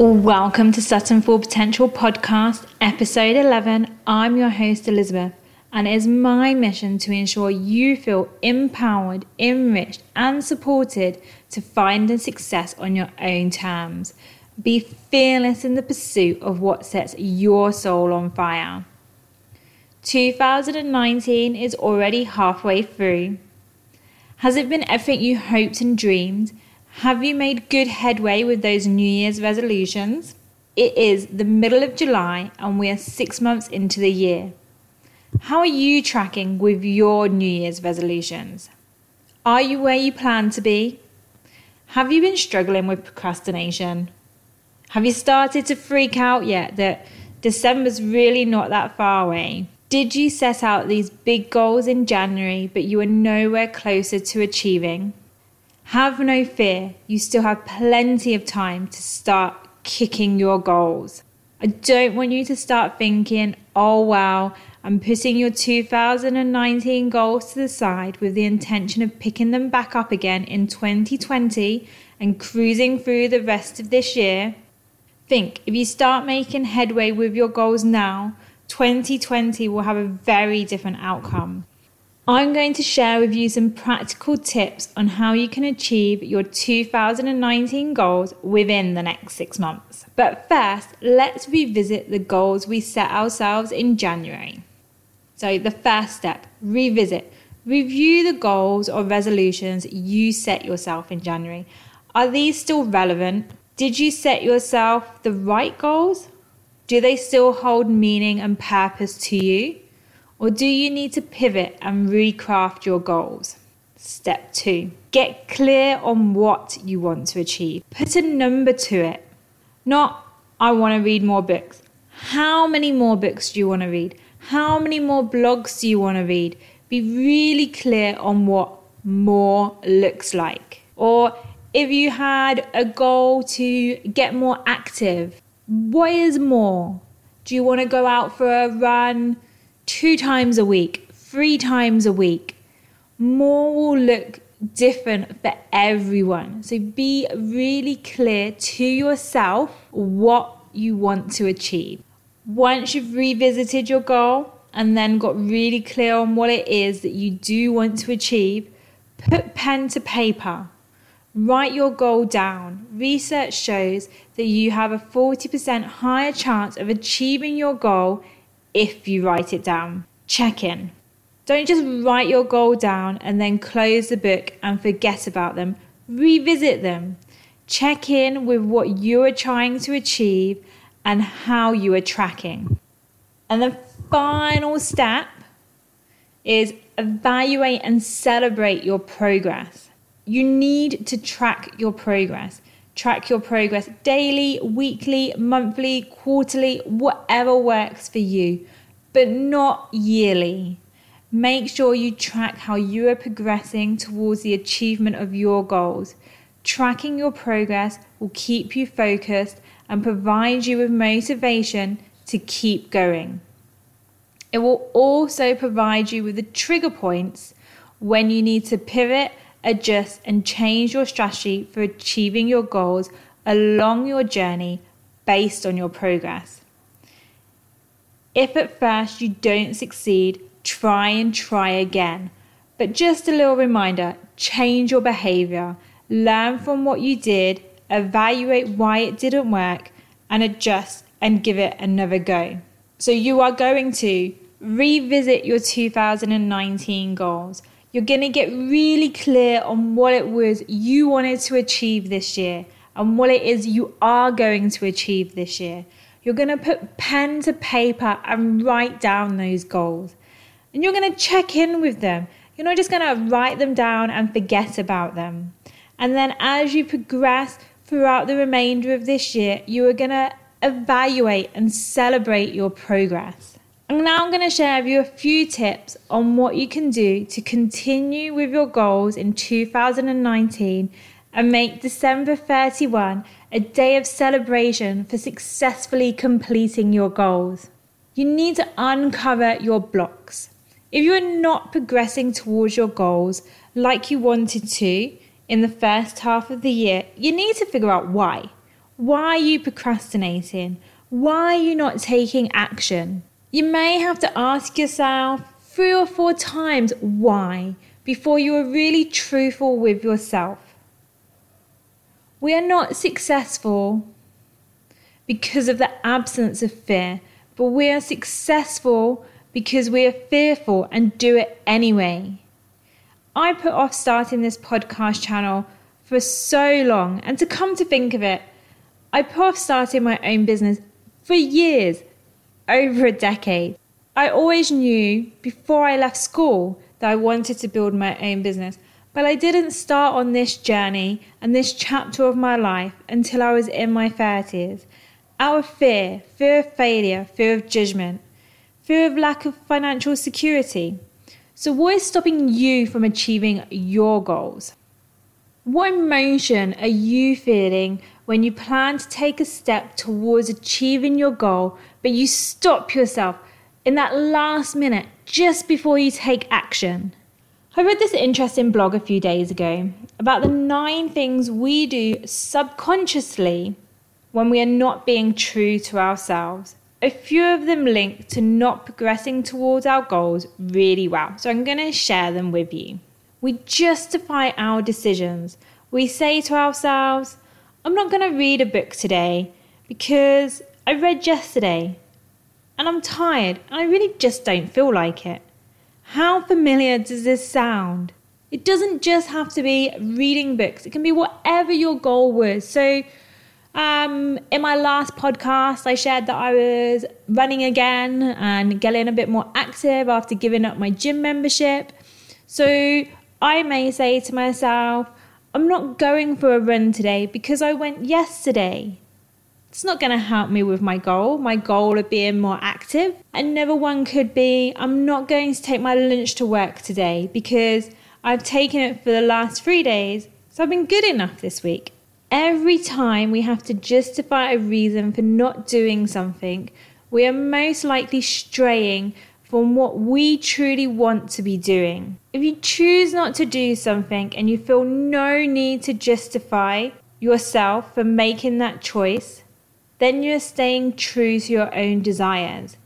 Welcome to Sutton Full Potential Podcast, episode 11. I'm your host, Elizabeth, and it is my mission to ensure you feel empowered, enriched, and supported to find a success on your own terms. Be fearless in the pursuit of what sets your soul on fire. 2019 is already halfway through. Has it been everything you hoped and dreamed? Have you made good headway with those New Year's resolutions? It is the middle of July and we are six months into the year. How are you tracking with your New Year's resolutions? Are you where you plan to be? Have you been struggling with procrastination? Have you started to freak out yet that December's really not that far away? Did you set out these big goals in January but you are nowhere closer to achieving? Have no fear, you still have plenty of time to start kicking your goals. I don't want you to start thinking, oh wow, I'm putting your 2019 goals to the side with the intention of picking them back up again in 2020 and cruising through the rest of this year. Think if you start making headway with your goals now, 2020 will have a very different outcome. I'm going to share with you some practical tips on how you can achieve your 2019 goals within the next six months. But first, let's revisit the goals we set ourselves in January. So, the first step revisit. Review the goals or resolutions you set yourself in January. Are these still relevant? Did you set yourself the right goals? Do they still hold meaning and purpose to you? Or do you need to pivot and recraft your goals? Step two, get clear on what you want to achieve. Put a number to it. Not, I want to read more books. How many more books do you want to read? How many more blogs do you want to read? Be really clear on what more looks like. Or if you had a goal to get more active, what is more? Do you want to go out for a run? Two times a week, three times a week. More will look different for everyone. So be really clear to yourself what you want to achieve. Once you've revisited your goal and then got really clear on what it is that you do want to achieve, put pen to paper. Write your goal down. Research shows that you have a 40% higher chance of achieving your goal if you write it down. Check in. Don't just write your goal down and then close the book and forget about them. Revisit them. Check in with what you are trying to achieve and how you are tracking. And the final step is evaluate and celebrate your progress. You need to track your progress. Track your progress daily, weekly, monthly, quarterly, whatever works for you, but not yearly. Make sure you track how you are progressing towards the achievement of your goals. Tracking your progress will keep you focused and provide you with motivation to keep going. It will also provide you with the trigger points when you need to pivot adjust, and change your strategy for achieving your goals along your journey based on your progress. If at first you don't succeed, try and try again. But just a little reminder change your behavior, learn from what you did, evaluate why it didn't work, and adjust and give it another go. So, you are going to revisit your 2019 goals you're going to get really clear on what it was you wanted to achieve this year and what it is you are going to achieve this year. You're going to put pen to paper and write down those goals. And you're going to check in with them. You're not just going to write them down and forget about them. And then as you progress throughout the remainder of this year, you are going to evaluate and celebrate your progress. And now I'm going to share with you a few tips on what you can do to continue with your goals in 2019 and make December 31 a day of celebration for successfully completing your goals. You need to uncover your blocks. If you are not progressing towards your goals like you wanted to in the first half of the year, you need to figure out why. Why are you procrastinating? Why are you not taking action? You may have to ask yourself three or four times why before you are really truthful with yourself. We are not successful because of the absence of fear, but we are successful because we are fearful and do it anyway. I put off starting this podcast channel for so long, and to come to think of it, I put off starting my own business for years, over a decade. I always knew before I left school that I wanted to build my own business, but I didn't start on this journey and this chapter of my life until I was in my 30s. Out of fear, fear of failure, fear of judgment, fear of lack of financial security. So, what is stopping you from achieving your goals? What emotion are you feeling when you plan to take a step towards achieving your goal, but you stop yourself in that last minute just before you take action? I read this interesting blog a few days ago about the nine things we do subconsciously when we are not being true to ourselves. A few of them link to not progressing towards our goals really well, so I'm going to share them with you. We justify our decisions. We say to ourselves, I'm not going to read a book today because I read yesterday and I'm tired and I really just don't feel like it. How familiar does this sound? It doesn't just have to be reading books, it can be whatever your goal was. So, um, in my last podcast, I shared that I was running again and getting a bit more active after giving up my gym membership. So, I may say to myself, I'm not going for a run today because I went yesterday. It's not going to help me with my goal, my goal of being more active. Another one could be I'm not going to take my lunch to work today because I've taken it for the last three days, so I've been good enough this week. Every time we have to justify a reason for not doing something, we are most likely straying from what we truly want to be doing. If you choose not to do something and you feel no need to justify yourself for making that choice, then you're staying true to your own desires.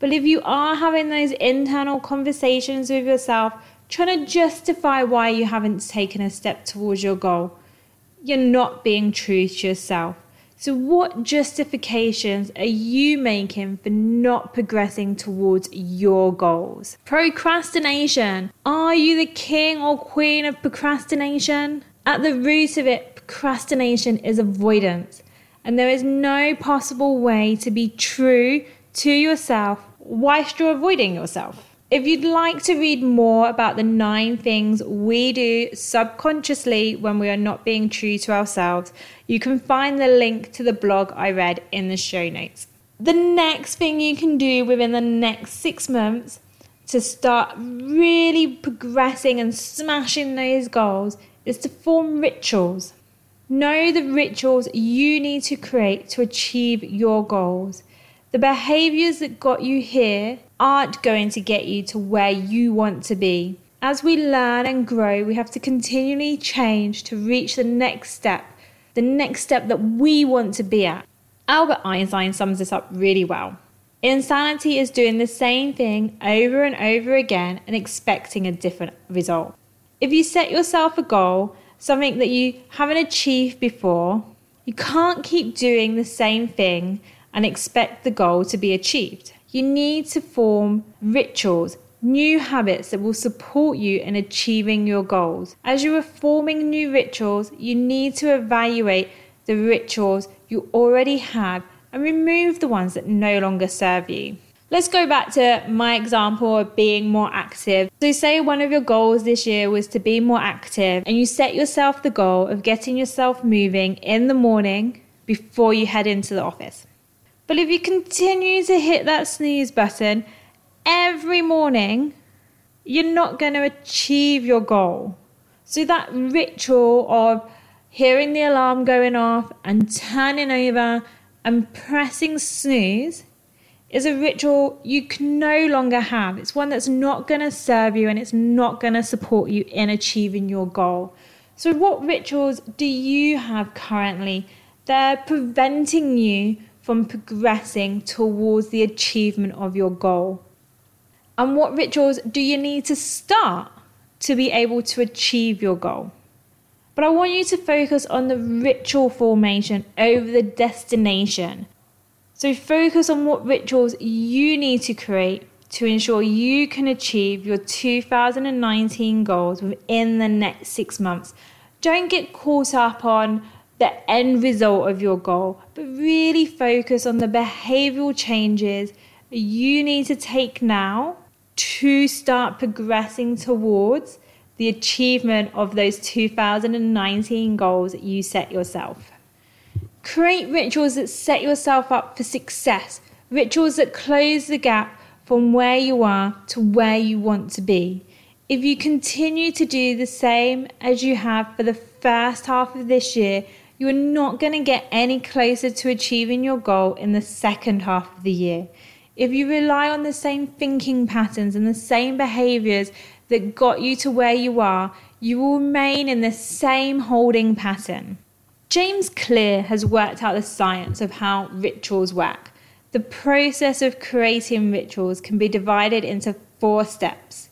But if you are having those internal conversations with yourself, trying to justify why you haven't taken a step towards your goal, you're not being true to yourself. So, what justifications are you making for not progressing towards your goals? Procrastination. Are you the king or queen of procrastination? At the root of it, procrastination is avoidance. And there is no possible way to be true to yourself whilst you're avoiding yourself. If you'd like to read more about the nine things we do subconsciously when we are not being true to ourselves, you can find the link to the blog I read in the show notes. The next thing you can do within the next six months to start really progressing and smashing those goals is to form rituals. Know the rituals you need to create to achieve your goals. The behaviors that got you here aren't going to get you to where you want to be. As we learn and grow, we have to continually change to reach the next step, the next step that we want to be at. Albert Einstein sums this up really well. Insanity is doing the same thing over and over again and expecting a different result. If you set yourself a goal, something that you haven't achieved before, you can't keep doing the same thing and expect the goal to be achieved. You need to form rituals, new habits that will support you in achieving your goals. As you are forming new rituals, you need to evaluate the rituals you already have and remove the ones that no longer serve you. Let's go back to my example of being more active. So, say one of your goals this year was to be more active, and you set yourself the goal of getting yourself moving in the morning before you head into the office. But if you continue to hit that snooze button every morning, you're not going to achieve your goal. So, that ritual of hearing the alarm going off and turning over and pressing snooze is a ritual you can no longer have. It's one that's not going to serve you and it's not going to support you in achieving your goal. So, what rituals do you have currently They're preventing you from progressing towards the achievement of your goal. And what rituals do you need to start to be able to achieve your goal? But I want you to focus on the ritual formation over the destination. So focus on what rituals you need to create to ensure you can achieve your 2019 goals within the next six months. Don't get caught up on the end result of your goal, but really focus on the behavioral changes you need to take now to start progressing towards the achievement of those 2019 goals that you set yourself. Create rituals that set yourself up for success, rituals that close the gap from where you are to where you want to be. If you continue to do the same as you have for the first half of this year, you are not going to get any closer to achieving your goal in the second half of the year. If you rely on the same thinking patterns and the same behaviors that got you to where you are, you will remain in the same holding pattern. James Clear has worked out the science of how rituals work. The process of creating rituals can be divided into four steps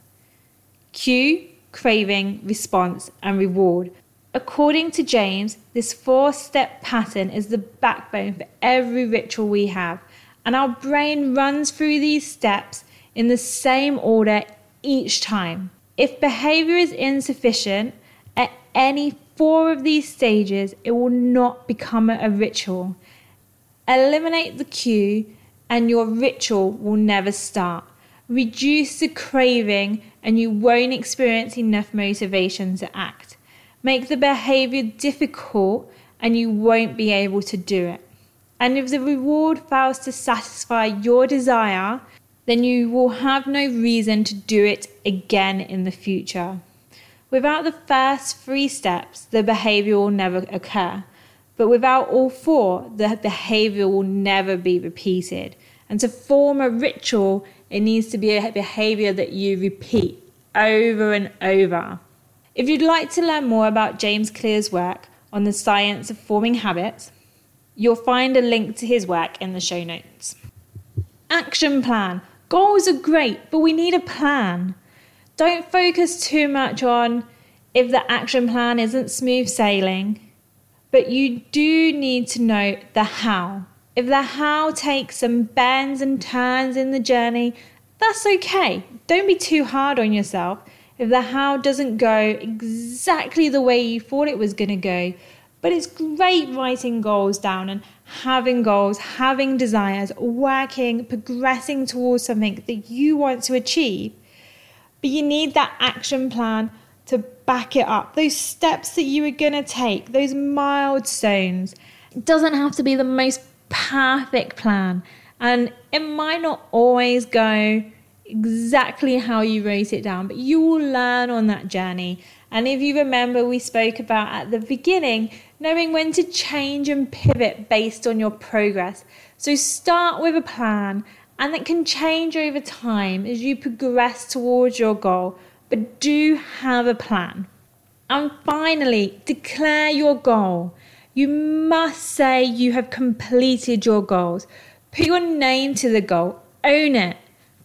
cue, craving, response, and reward. According to James, this four step pattern is the backbone for every ritual we have, and our brain runs through these steps in the same order each time. If behavior is insufficient at any four of these stages, it will not become a ritual. Eliminate the cue, and your ritual will never start. Reduce the craving, and you won't experience enough motivation to act. Make the behavior difficult, and you won't be able to do it. And if the reward fails to satisfy your desire, then you will have no reason to do it again in the future. Without the first three steps, the behavior will never occur. But without all four, the behavior will never be repeated. And to form a ritual, it needs to be a behavior that you repeat over and over. If you'd like to learn more about James Clear's work on the science of forming habits, you'll find a link to his work in the show notes. Action plan. Goals are great, but we need a plan. Don't focus too much on if the action plan isn't smooth sailing, but you do need to know the how. If the how takes some bends and turns in the journey, that's okay. Don't be too hard on yourself. If the how doesn't go exactly the way you thought it was going to go, but it's great writing goals down and having goals, having desires, working, progressing towards something that you want to achieve. But you need that action plan to back it up. Those steps that you are going to take, those milestones. It doesn't have to be the most perfect plan. And it might not always go exactly how you wrote it down, but you will learn on that journey. And if you remember, we spoke about at the beginning knowing when to change and pivot based on your progress. So start with a plan and that can change over time as you progress towards your goal, but do have a plan. And finally, declare your goal. You must say you have completed your goals. Put your name to the goal, own it.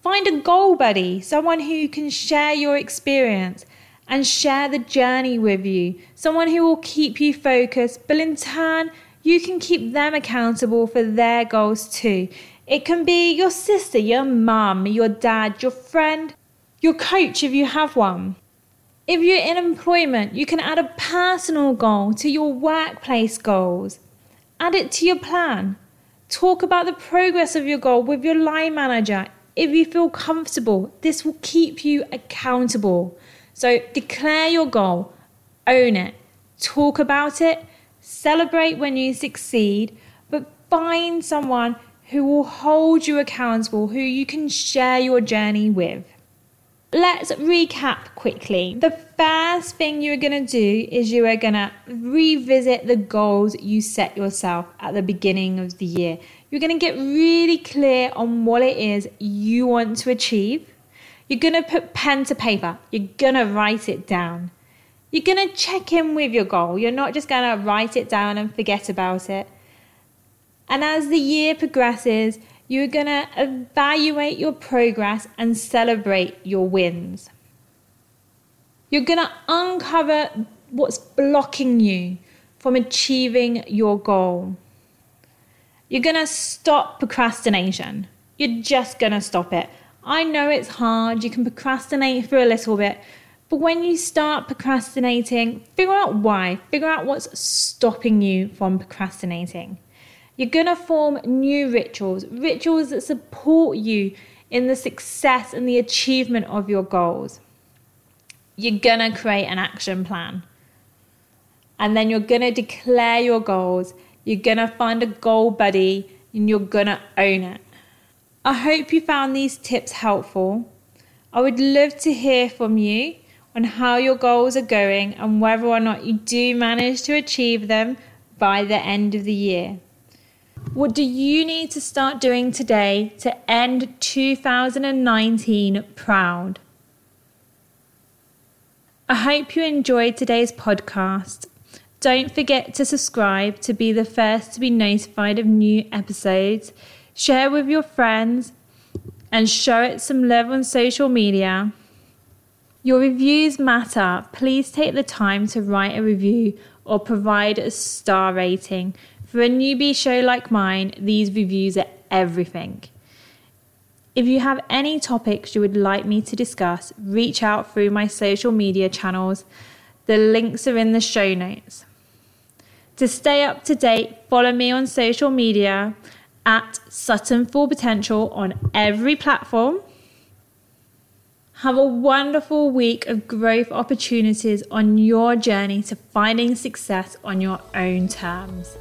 Find a goal buddy, someone who can share your experience and share the journey with you, someone who will keep you focused, but in turn, you can keep them accountable for their goals too. It can be your sister, your mum, your dad, your friend, your coach if you have one. If you're in employment, you can add a personal goal to your workplace goals. Add it to your plan. Talk about the progress of your goal with your line manager. If you feel comfortable, this will keep you accountable. So declare your goal, own it, talk about it, celebrate when you succeed, but find someone who will hold you accountable, who you can share your journey with. Let's recap quickly. The first thing you're going to do is you are going to revisit the goals you set yourself at the beginning of the year. You're going to get really clear on what it is you want to achieve you're going to put pen to paper. You're going to write it down. You're going to check in with your goal. You're not just going to write it down and forget about it. And as the year progresses, you're going to evaluate your progress and celebrate your wins. You're going to uncover what's blocking you from achieving your goal. You're going to stop procrastination. You're just going to stop it. I know it's hard. You can procrastinate for a little bit. But when you start procrastinating, figure out why. Figure out what's stopping you from procrastinating. You're going to form new rituals, rituals that support you in the success and the achievement of your goals. You're going to create an action plan. And then you're going to declare your goals. You're going to find a goal buddy and you're going to own it. I hope you found these tips helpful. I would love to hear from you on how your goals are going and whether or not you do manage to achieve them by the end of the year. What do you need to start doing today to end 2019 proud? I hope you enjoyed today's podcast. Don't forget to subscribe to be the first to be notified of new episodes. Share with your friends and show it some love on social media. Your reviews matter. Please take the time to write a review or provide a star rating. For a newbie show like mine, these reviews are everything. If you have any topics you would like me to discuss, reach out through my social media channels. The links are in the show notes. To stay up to date, follow me on social media at Sutton Full Potential on every platform. Have a wonderful week of growth opportunities on your journey to finding success on your own terms.